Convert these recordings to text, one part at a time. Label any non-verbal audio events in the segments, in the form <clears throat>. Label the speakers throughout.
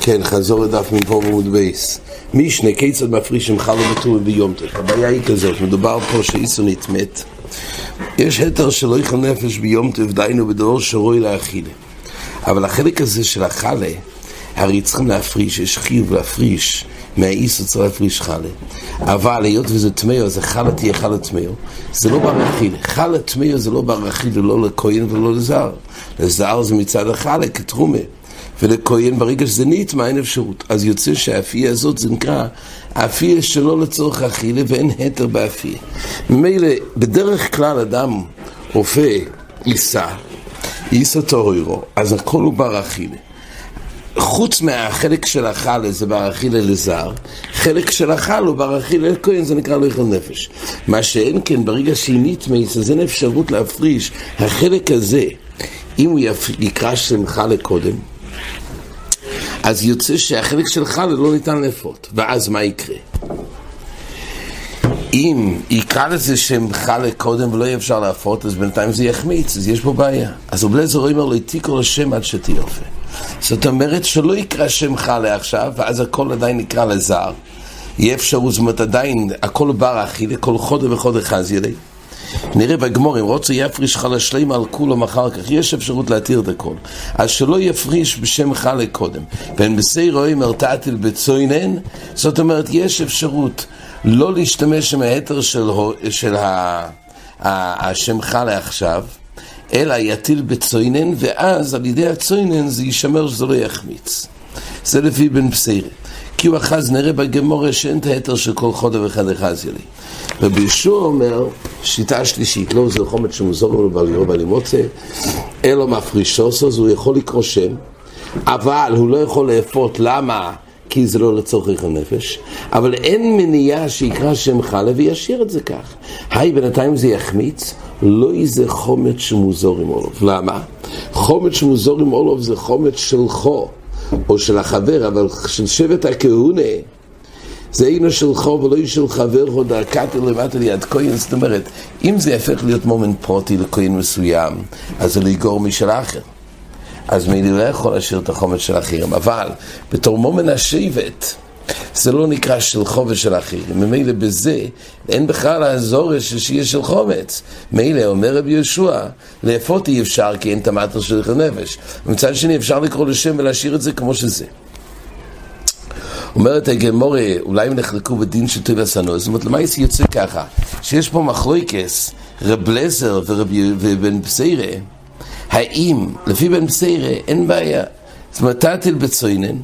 Speaker 1: כן, חזור לדף מפה ועמוד בייס. משנה, כיצד מפריש עם חלו וטורי ביום טוב. הבעיה היא כזאת, מדובר פה שאיסו נתמת. יש התר שלא יכל נפש ביום טוב, דיינו בדור שרוי להאכילה. אבל החלק הזה של החלה, הרי צריכים להפריש, יש חיוב להפריש. מהאיסו צריך להפריש חלה. אבל היות וזה טמאו, אז החלה תהיה חלה טמאו. זה לא בר אכילה. חלה טמאו זה לא בר אכילה, לא לכהן ולא לזר. לזר זה מצד החלה כתרומה. ולכהן ברגע שזה נטמע אין אפשרות. אז יוצא שהאפייה הזאת זה נקרא האפייה שלא לצורך אכילה ואין התר באפייה. ממילא, בדרך כלל אדם רופא יישא, יישא טהורו, אז הכל הוא בר אכילה. חוץ מהחלק של החלה זה בר אכילה לזר, חלק של החל הוא בר אכילה לכהן זה נקרא לא יכל נפש. מה שאין כן, ברגע שהיא נטמעית, אז אין אפשרות להפריש. החלק הזה, אם הוא יקרא שמחה לקודם, אז יוצא שהחלק של חלה לא ניתן לאפות, ואז מה יקרה? אם יקרא לזה שם חלה קודם ולא יהיה אפשר להפות, אז בינתיים זה יחמיץ, אז יש פה בעיה. אז רבי אומר לו, תיקו לשם עד שתיופה. זאת אומרת שלא יקרא שם חלה עכשיו, ואז הכל עדיין נקרא לזר. יהיה אפשרות, זאת אומרת עדיין, הכל בר אכילה, כל חודה וחודה חזילי. נראה בגמור, אם רוצה יפריש חלה שלמה על כולם אחר כך, יש אפשרות להתיר את הכל. אז שלא יפריש בשם חלה קודם. ואין בשי רואים מרתעתיל בצוינן, זאת אומרת, יש אפשרות לא להשתמש עם ההתר של, של ה, השם חלה עכשיו, אלא יטיל בצוינן, ואז על ידי הצוינן זה יישמר שזה לא יחמיץ. זה לפי בן בשרה. כי הוא אחז נראה בגמורה שאין את ההתר של כל חודה וחד אחז ילי. רבי ישוע אומר, שיטה שלישית, לא זה חומץ שמוזור לו בלירו בלימוצה, אלו מפרישוסו, אז הוא יכול לקרוא שם, אבל הוא לא יכול לאפות, למה? כי זה לא לצורך הנפש, אבל אין מניעה שיקרא שם חלה וישאיר את זה כך. היי, בינתיים זה יחמיץ, לא איזה חומץ שמוזור עם אולוב. למה? חומץ שמוזור עם אולוב זה חומץ שלחו, או של החבר, אבל של שבט הכהונה. זה אינו שלך ולא אינו של חבר או דרכת למטה ליד כהן, זאת אומרת, אם זה יהפך להיות מומן פרוטי לכהן מסוים, אז זה לגור משל האחר. אז מי לא יכול להשאיר את החומץ של אחרים, אבל בתור מומן השבט, זה לא נקרא של חובץ של אחרים. ממילא בזה אין בכלל הזורש שיהיה של חומץ. מילא אומר רבי יהושע, לאפות אי אפשר כי אין את המטר של נפש. ומצד שני אפשר לקרוא לשם ולהשאיר את זה כמו שזה. אומרת הגמורה, אולי הם נחלקו בדין של טוב הסנוע, זאת אומרת, למה יוצא ככה? שיש פה מחלוקס, רב לזר ובן בסיירה, האם, לפי בן בסיירה, אין בעיה. זאת אומרת, תתל בצוינן,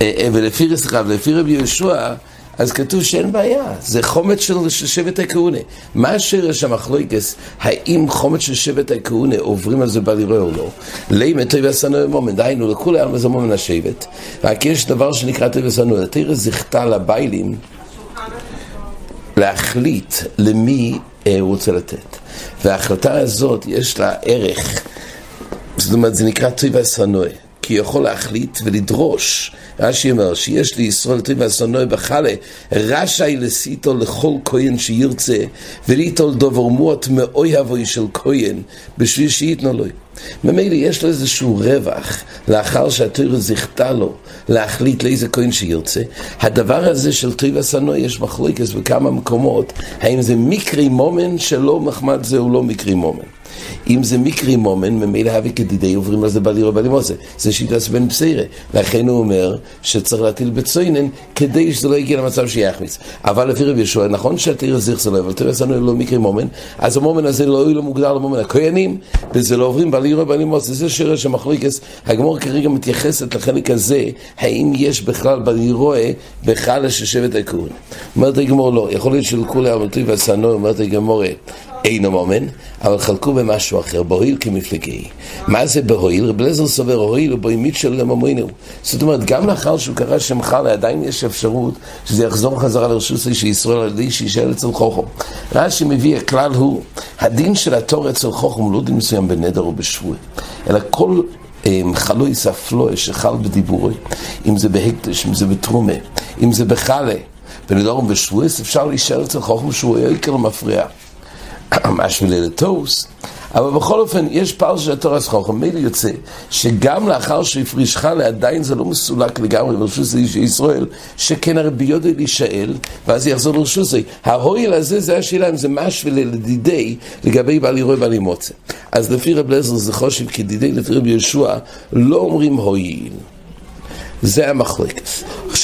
Speaker 1: אה, אה, ולפי רב, לפי רבי יהושע, אז כתוב שאין בעיה, זה חומץ של שבט הכהונה. מה השרש המחלוקס, האם חומץ של שבט הכהונה עוברים על זה בלירוי או לא? לימד תוי וסנוי מומן, דהיינו, לכולי עלמא זה מומן השבט, רק יש דבר שנקרא תוי וסנוי, התרא זכתה לביילים להחליט למי אה, הוא רוצה לתת. וההחלטה הזאת יש לה ערך, זאת אומרת, זה נקרא תוי וסנוי. כי יכול להחליט ולדרוש. רש"י אומר שיש לישראל טוב ואסונוי בחלה, רשאי לסיתו לכל כהן שירצה, וליטול דובר מות מאוי אבוי של כהן, בשביל שייתנו לו. ממילא יש לו איזשהו רווח, לאחר שהתורה זכתה לו להחליט לאיזה כהן שירצה. הדבר הזה של טוב וסנוי יש מחלוקת בכמה מקומות, האם זה מקרי מומן שלא מחמד זה הוא לא מקרי מומן. אם זה מקרי מומן, ממילא הווי כדידי עוברים על זה בלירו בלימוסה. זה שיטס בן בסיירה. לכן הוא אומר שצריך להטיל בצוינן כדי שזה לא יגיע למצב שיחמיץ. אבל לפי רבי ישוע, נכון שהתיר זיך זה לא, אבל תראה לנו לא מקרי מומן, אז המומן הזה לא יהיה לו מוגדר למומן הכהנים, וזה לא עוברים בלירו בלימוסה. זה שרש המחלוקס, הגמור כרגע מתייחסת לחלק הזה, האם יש בכלל בלירואה בכלל לששבת הכהן. אומרת הגמור לא, יכול להיות שלכולי המלטוי והסנוי, אומרת הגמור אינו מומן, אבל חלקו במשהו אחר, בהועיל כמפלגי. מה זה בהועיל? רב לזר סובר הועיל ובוי מיטשל לממוינו. זאת אומרת, גם לאחר שהוא קרא שם חלה, עדיין יש אפשרות שזה יחזור חזרה לרשוסי של ישראל על ידי שישאל אצל חוכם. רש"י מביא, הכלל הוא, הדין של התור אצל חוכם לא דין מסוים בנדר או בשבוע, אלא כל חלוי ספלוי שחל בדיבורי, אם זה בהקדש, אם זה בתרומה, אם זה בחלה, בנדורם בשבועס, אפשר להישאר אצל חוכם שהוא היה עיקר מפריע. <coughs> משהו לטוס, אבל בכל אופן, יש פעל של התורס חוכם, מילא יוצא, שגם לאחר שהפריש חלה, עדיין זה לא מסולק לגמרי לרשות זה איש ישראל, שכן הרבי יודע להישאל, ואז יחזור לרשות זה. ההויל הזה, זה השאלה אם זה משהו לדידי, לגבי בעלי רוי בעלי מוצא. אז לפי רב לזר זה חושב, כי דידי לפי רבי יהושע, לא אומרים הויל. זה המחלוקת.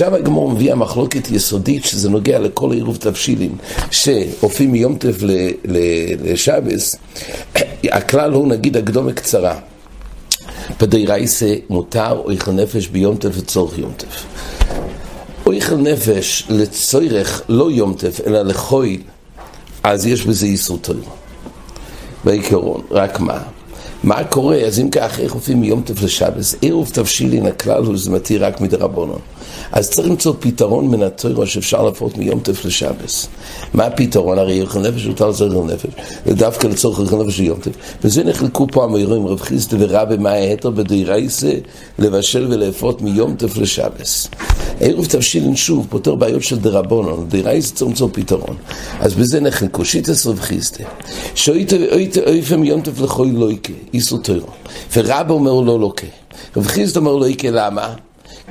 Speaker 1: עכשיו הגמור מביא המחלוקת יסודית שזה נוגע לכל עירוב תבשילים שהופיעים מיום טף לשבס, <coughs> הכלל הוא נגיד הקדומה קצרה. פדי רייסה מותר אויכל נפש ביום טף לצורך יום טף. אויכל נפש לצורך לא יום טף אלא לחוי אז יש בזה איסור טוב. בעיקרון, רק מה? מה קורה? אז אם כך, איך הופכים מיום טף לשבס? עירוב תבשילין הכלל הוא שזה מתיר רק מדרבנון. אז צריך למצוא פתרון מן התוירו שאפשר להפוך מיום טף לשבס. מה הפתרון? הרי ירחל נפש הוא טל זרח נפש, ודווקא לצורך ירחל נפש של יום טף. וזה נחלקו פה המאירועים, רב חיסטה ורבי מה ההתר בדירייסה לבשל ולאפות מיום טף לשבס. עירוב תבשילין שוב פותר בעיות של דרבנון, דירייסה צריך למצוא פתרון. אז בזה נחלקו, שיטס רב חיסטה. שאויפה מיום טף לכוי לויקה. איסור תוירו. ורבא אומר לו לוקה. רב חיסד אומר לו איקה למה?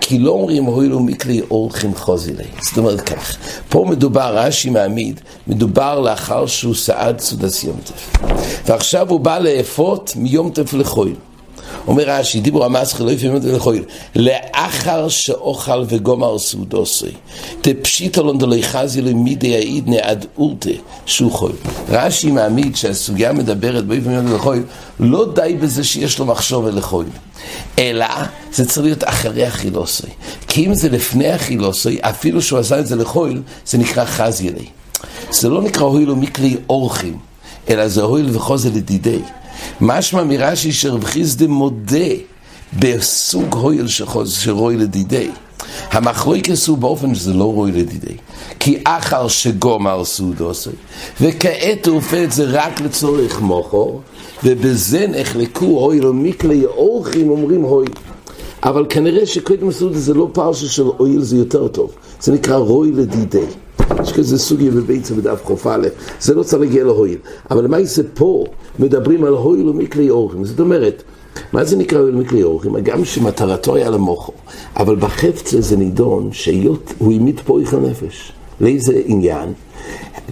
Speaker 1: כי לא אומרים הוילו מכלי אורחים חוזילי. זאת אומרת כך, פה מדובר, רש"י מעמיד, מדובר לאחר שהוא סעד סודס יום טף. ועכשיו הוא בא לאפות מיום טף לחויל. אומר רש"י, דיבור המסחי לא זה לחויל, לאחר שאוכל וגומר סעודוסי, תפשיטו לונדלי חזי למידי העיד נעד אורתה שהוא חויל. רש"י מעמיד שהסוגיה מדברת ביפעמים את זה לחויל, לא די בזה שיש לו מחשוב לחויל, אלא זה צריך להיות אחרי החילוסי. כי אם זה לפני החילוסי, אפילו שהוא עשה את זה לחויל, זה נקרא חזי לי. זה לא נקרא הוילו מכלי אורחים, אלא זה הויל וחוזר לדידי. משמע מרש"י שרב חיסדה מודה בסוג הויל שרוי לדידי. המחלוקס הוא באופן שזה לא רוי לדידי. כי אחר שגומר סעודוסי, וכעת הוא הופך את זה רק לצורך מוחו, ובזה נחלקו הויל ומיקלי אורחים אומרים הויל. אבל כנראה שקודם סעודה זה לא פרשה של הויל זה יותר טוב, זה נקרא רוי לדידי. יש כזה סוגיה בביצה בדף א', זה לא צריך להגיע להויל. אבל למה זה פה מדברים על הויל ומכלי אורחים? זאת אומרת, מה זה נקרא הויל ומכלי אורחים? הגם שמטרתו היה למוחו, אבל בחפצה זה נידון שהיות הוא העמיד פה איכל נפש. לאיזה עניין?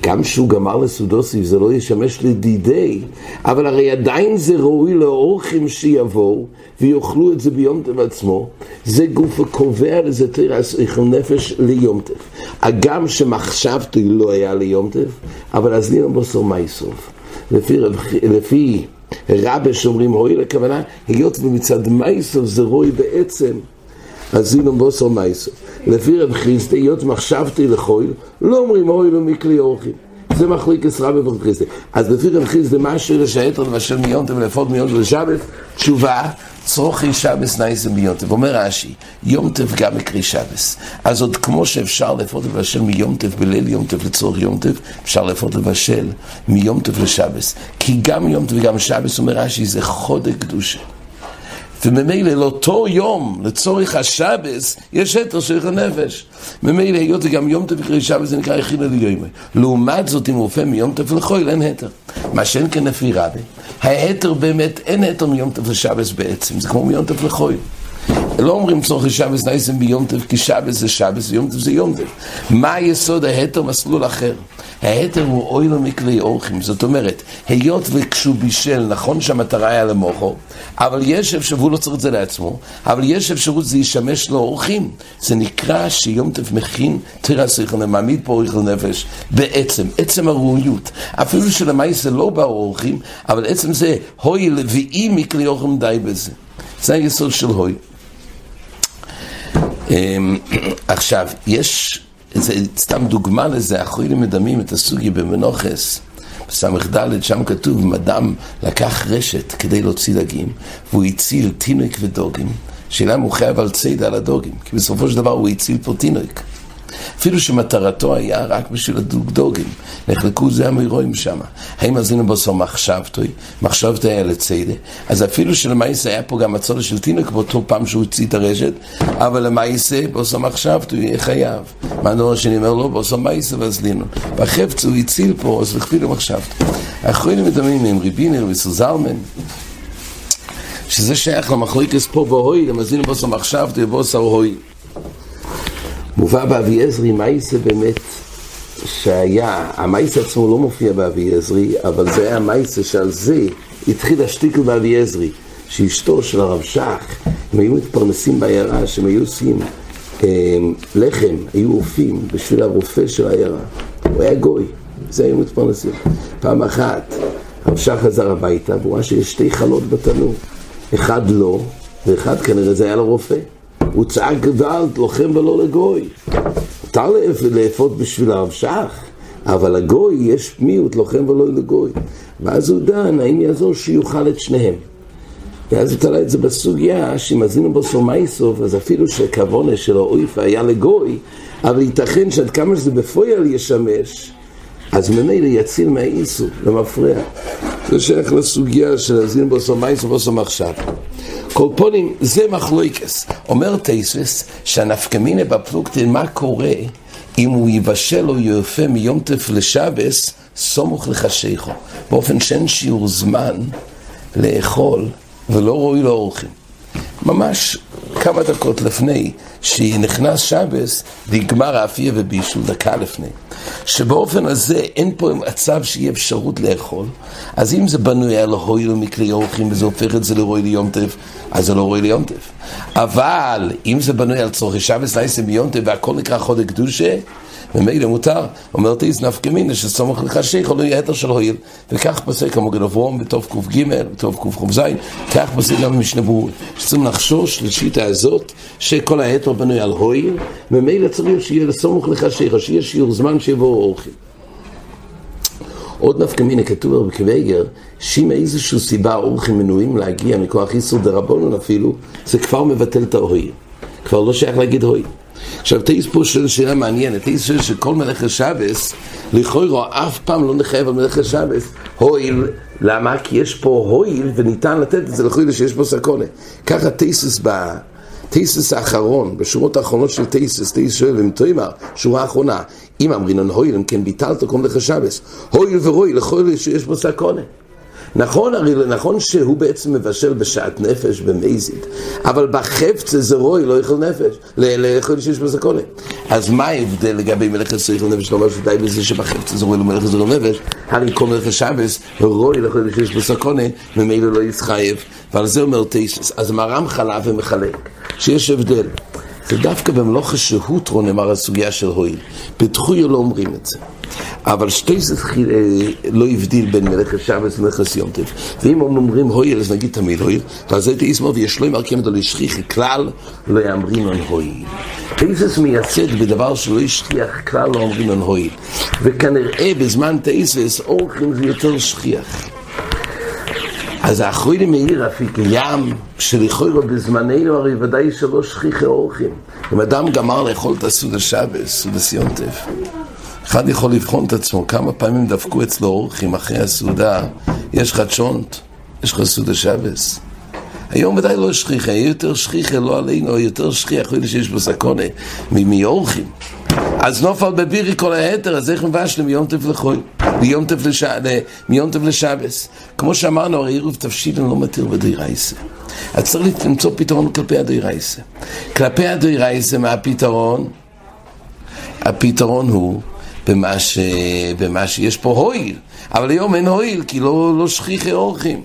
Speaker 1: גם שהוא גמר לסודוסי, זה לא ישמש לדידי, אבל הרי עדיין זה ראוי לאורחים שיבואו ויאכלו את זה ביום טף עצמו, זה גוף הקובע לזה תרס איכל נפש ליום טף. הגם שמחשבתי לא היה ליום טף, אבל אז ליאום בוסר מייסוף. לפי, לפי רבה שאומרים רואי לכוונה, היות ומצד מייסוף זה רואי בעצם, אז ליאום בוסר מייסוף. לפי רב חיסטה, היות מחשבתי לחויל, לא אומרים אוי לו מכלי אורחים. זה מחליק עשרה ברב חיסטה. אז לפי רב חיסטה, מה השאיר לשעתר לבשל מיונטם ולאפות מיונטם לשבת? תשובה, צרוכי שבס נייסם ביונטב. אומר רש"י, יומטב גם מקרי שבס. אז עוד כמו שאפשר לאפות לבשל מיומטב בליל יומטב לצורך יומטב, אפשר לאפות לבשל מיומטב לשבס. כי גם יומטב וגם שבס, אומר רש"י, זה חודק קדושה. וממילא לאותו יום, לצורך השבס, יש היתר של הנפש. ממילא היות וגם יום טף שבס זה נקרא יחיד על יומי. לעומת זאת, אם הוא הופך מיום טף לחויל, אין היתר. מה שאין כן לפי רבי, ההיתר באמת, אין היתר מיום טף לשבס בעצם, זה כמו מיום טף לחויל. לא אומרים צורך שבס נייסם ביום טף, כי שבס זה שבס ויום טף זה יום טף. מה היסוד ההתר מסלול אחר? ההתר הוא אוי לו מכלי אורחים, זאת אומרת, היות וכשהוא בישל, נכון שהמטרה היה למוחו, אבל יש אפשרות, והוא לא צריך את זה לעצמו, אבל יש אפשרות שזה ישמש לו אורחים. זה נקרא שיום טף מכין תראה סליחה, מעמיד פה אוכל נפש, בעצם, עצם הראויות. אפילו שלמעשה לא באו אורחים, אבל עצם זה, הוי לביאי מכלי אורחים די בזה. זה היסוד של הוי. אמ, <clears throat> עכשיו, יש, זה סתם דוגמה לזה, החוילים מדמים את הסוגיה במנוחס, בס"ד, שם כתוב, אדם לקח רשת כדי להוציא דגים, והוא הציל תינוק ודוגים, שאלה אם הוא חייב על ציד על הדוגים, כי בסופו של דבר הוא הציל פה תינוק. אפילו שמטרתו היה רק בשביל הדוגדוגים. נחלקו זה המאירועים שם. האם עשינו בסוף מחשבתוי, מחשבתוי היה לציידה, אז אפילו שלמעשה היה פה גם הצולה של תינוק באותו פעם שהוא הוציא את הרשת, אבל למעשה בסוף מחשבתוי יהיה חייב. מה הדבר שאני אומר לו? בסוף מעשה ועזלינו. בחפץ הוא הציל פה, אז הכפילו מחשבתוי. האחרונים מדמים עם ריבינר וסוזלמן, שזה שייך למחלוקס פה בהוי, למזין בוסר מחשב, בוסר הוי. מובא באבי עזרי, מייסה באמת שהיה, המייסה עצמו לא מופיע באבי עזרי, אבל זה היה מייסה שעל זה התחיל השטיקל באבי עזרי, שאשתו של הרב שך, הם היו מתפרנסים בעיירה, שהם היו עושים אה, לחם, היו אופים בשביל הרופא של העיירה. הוא היה גוי, זה היו מתפרנסים. פעם אחת הרב שך חזר הביתה, והוא ראה שיש שתי חלות בתנור. אחד לא, ואחד כנראה זה היה לרופא. הוא צעק גדל, לוחם ולא לגוי. מותר לאפות בשביל הרב שך, אבל הגוי יש מיעוט, לוחם ולא לגוי. ואז הוא דן, האם יעזור שיוכל את שניהם. ואז הוא תלה את זה בסוגיה, שאם עזינו בו סומייסוף, אז אפילו שכוונה של האויף היה לגוי, אבל ייתכן שעד כמה שזה בפויל ישמש, אז ממילא יציל מהאיסור, למפרע. זה שייך לסוגיה של עזינו בו סומייסוף או סומחשב. קולפונים זה מחלויקס. אומר טייסס שהנפקמינה בפלוגתין מה קורה אם הוא יבשל או יופה מיום טף לשבס סמוך לחשיכו באופן שאין שיעור זמן לאכול ולא רואי לאורחים. ממש כמה דקות לפני שנכנס שבס, נגמר האפיה ובישול דקה לפני. שבאופן הזה אין פה מצב שיהיה אפשרות לאכול, אז אם זה בנוי על הויל מכלי אורחים וזה הופך את זה לרואי ליום טף, אז זה לא רואי ליום טף. אבל אם זה בנוי על צורכי שבס נייסם ביום טף והכל נקרא חודק קדושה, ומילא מותר, אומר תיס נפקא מינא שסמוך לך שייך לא יתר של הועיל וכך פוסק המוגן אברום בתוף ק"ג, בתוף ק"ז, כך פוסק גם במשנה ברור שצריכים לחשוש לשיטה הזאת שכל היתר בנוי על הועיל ומילא צריך שיהיה לסמוך לך שייך, שיהיה שיעור זמן שיבואו אורחים עוד נפקא מינא כתוב בקוויגר, שאם איזושהי סיבה אורחים מנויים להגיע מכוח איסור דרבנון אפילו, זה כבר מבטל את ההועיל. כבר לא שייך להגיד הועיל. עכשיו תאיס פה של שאלה מעניינת, תאיס של שכל מלאכת שבס, לכאורה אף פעם לא נחייב על מלאכת שבס, הואיל, למה? כי יש פה הואיל וניתן לתת את זה לכאורה שיש פה סקונה. ככה תאיסס בא, תאיסס האחרון, בשורות האחרונות של תאיסס, תאיס שואל עם תוימר, שורה האחרונה, אם אמרינון הואיל, אם כן ביטלת כל מלאכת שבס, הואיל ורואיל, לכאורה שיש פה סקונה. נכון, הרי נכון שהוא בעצם מבשל בשעת נפש במזיד, אבל בחפצה זה רוי, לא יאכל נפש, לאכול שיש בזה קונה. אז מה ההבדל לגבי מלאכת צריך נפש? לא אומר שדי בזה למלאכת לא זה נפש, הרי כל מלאכת שבס, רוי לאכול שיש בזה קונה, ממילא לא יתחייב, ועל זה אומר תשס. אז מרם חלב ומחלק, שיש הבדל. זה דווקא במלוך השהות, נאמר הסוגיה של הועיל. בתחויה לא אומרים את זה. אבל שתי זה אה, לא הבדיל בין מלאכת שבס ומלאכת יום טף. ואם הם אומרים הויל, אז נגיד תמיד הויל, ואז זה תאיסמו ויש לו מרכיב דו לשכיח כלל, לא יאמרים על הויל. תאיסס מייצג בדבר שלא ישכיח כלל, לא אומרים על הויל. וכנראה בזמן תאיסס אורחים זה יותר שכיח. אז האחרוי מאיר אפיק ים שלכאורה בזמננו הרי ודאי שלא שכיחי אורחים. אם אדם גמר לאכול את הסעודה שבס, סעודה סיונטף, אחד יכול לבחון את עצמו כמה פעמים דפקו אצלו אורחים אחרי הסעודה, יש לך צ'ונט, יש לך סעודה שבס. היום ודאי לא שכיחה, יהיה יותר שכיחה, לא עלינו, יותר שכיח, אפילו שיש בו סקונה, מאורחים. אז נופל בבירי כל ההתר, אז איך מבשל מיום טף לחוי, מיום טף, לש... מיום טף לשבס. כמו שאמרנו, הרי עירוב תבשילן לא מתיר בדירייסה. אז צריך למצוא פתרון כלפי הדירייסה. כלפי הדירייסה, מה הפתרון? הפתרון הוא במה, ש... במה שיש פה הויל, אבל היום אין הויל, כי לא, לא שכיחי אורחים.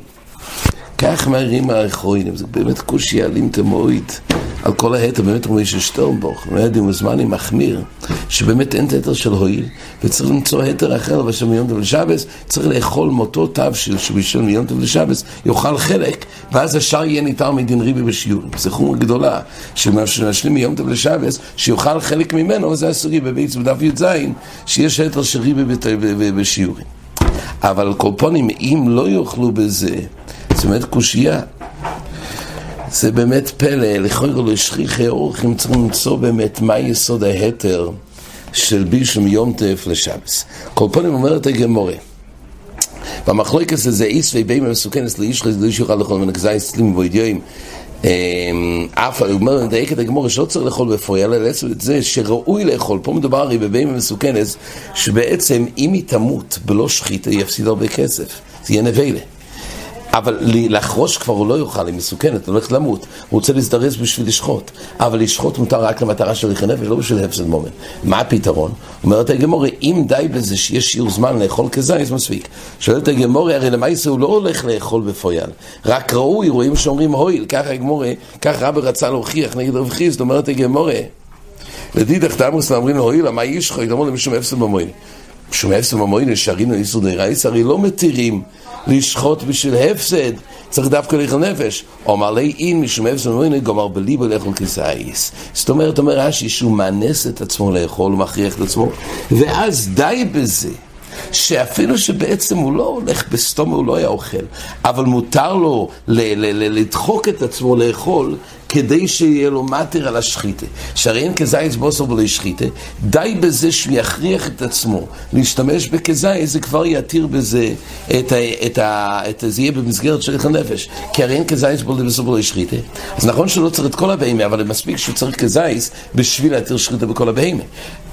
Speaker 1: כך מערים האחרונים, זה באמת קושי אלים תמוהית. על כל ההתר, באמת רואים של שטרנבוך, יודעים מזמני מחמיר, שבאמת אין תתר של הועיל, וצריך למצוא התר אחר, ואשר מיום טוב לשבס, צריך לאכול מאותו תבשיל שבשביל מיום טוב לשבס, יאכל חלק, ואז השאר יהיה ניתר מדין ריבי בשיעור. זו חומר גדולה, שמשלים מיום טוב לשבס, שיאכל חלק ממנו, זה הסוגי בבית בדף י"ז, שיש התר של ריבי בשיעורים. אבל על קופונים, אם לא יאכלו בזה, זאת אומרת קושייה, זה באמת פלא, לכאורה לשכיחי אורחים צריכים למצוא באמת מה יסוד ההתר של בישום יום טף לשבס. כל פנים אומרת הגמורה, במחלוקת הזה איס ובימה מסוכנת לאיש חז לאיש יוכל לכל מנגזי סלים ואידיואים אמ, אף, הוא אומר, מדייק את הגמור, שלא צריך לאכול בפויה, אלא לעצם את זה שראוי לאכול. פה מדובר הרי בבהמה מסוכנת, שבעצם אם היא תמות בלא שחית, היא יפסיד הרבה כסף. זה יהיה נבלה. אבל לחרוש כבר הוא לא יוכל, היא מסוכנת, הולכת למות. הוא רוצה להזדרז בשביל לשחוט. אבל לשחוט מותר רק למטרה של ריחי נפש, לא בשביל הפסד מומן. מה הפתרון? אומרת הגמורי, אם די בזה שיש שיעור זמן לאכול כזית, מספיק. שואלת הגמורי, הרי למעשה הוא לא הולך לאכול בפויאל. רק ראוי, רואים שאומרים הויל, ככה הגמורי, ככה רבי רצה להוכיח נגד רב חיסד, אומרת הגמורי. לדידך תמוס אומרים לו, הויל, מה איש חוי? אמרו למשום הפסד במוין. משום הפסד במוין, שרינו איסור דרייס, הרי לא מתירים לשחוט בשביל הפסד, צריך דווקא לאכול נפש. או מלא אין משום הפסד ממנו גומר בליבו לאכול כסאיס. זאת אומרת, אומר רש"י שהוא מאנס את עצמו לאכול, הוא מכריח את עצמו, ואז די בזה. שאפילו שבעצם הוא לא הולך בסתום, הוא לא היה אוכל, אבל מותר לו לדחוק את עצמו לאכול כדי שיהיה לו מטר על השחיתה. שהרי אין כזייס בוסר ולא שחיתה, די בזה שהוא יכריח את עצמו להשתמש בכזייס, זה כבר יתיר בזה את ה... את ה... את ה... זה יהיה במסגרת של הנפש. כי הרי אין כזייס בוסר ולא שחיתה. אז נכון שהוא לא צריך את כל הבהמה, אבל מספיק שהוא צריך כזייס בשביל להתיר שחיתה בכל הבהמה.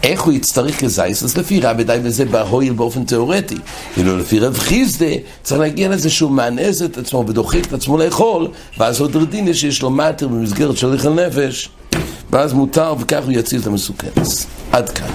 Speaker 1: איך הוא יצטרך כזייס? אז לפי רבי די בזה בהויל באופן תיאורטי. כאילו לפי רב חיסדה צריך להגיע לזה שהוא מענז את עצמו ודוחק את עצמו לאכול, ואז עוד רדיני שיש לו מטר במסגרת של הליך הנפש, ואז מותר וכך הוא יציל את המסוכנת. עד כאן.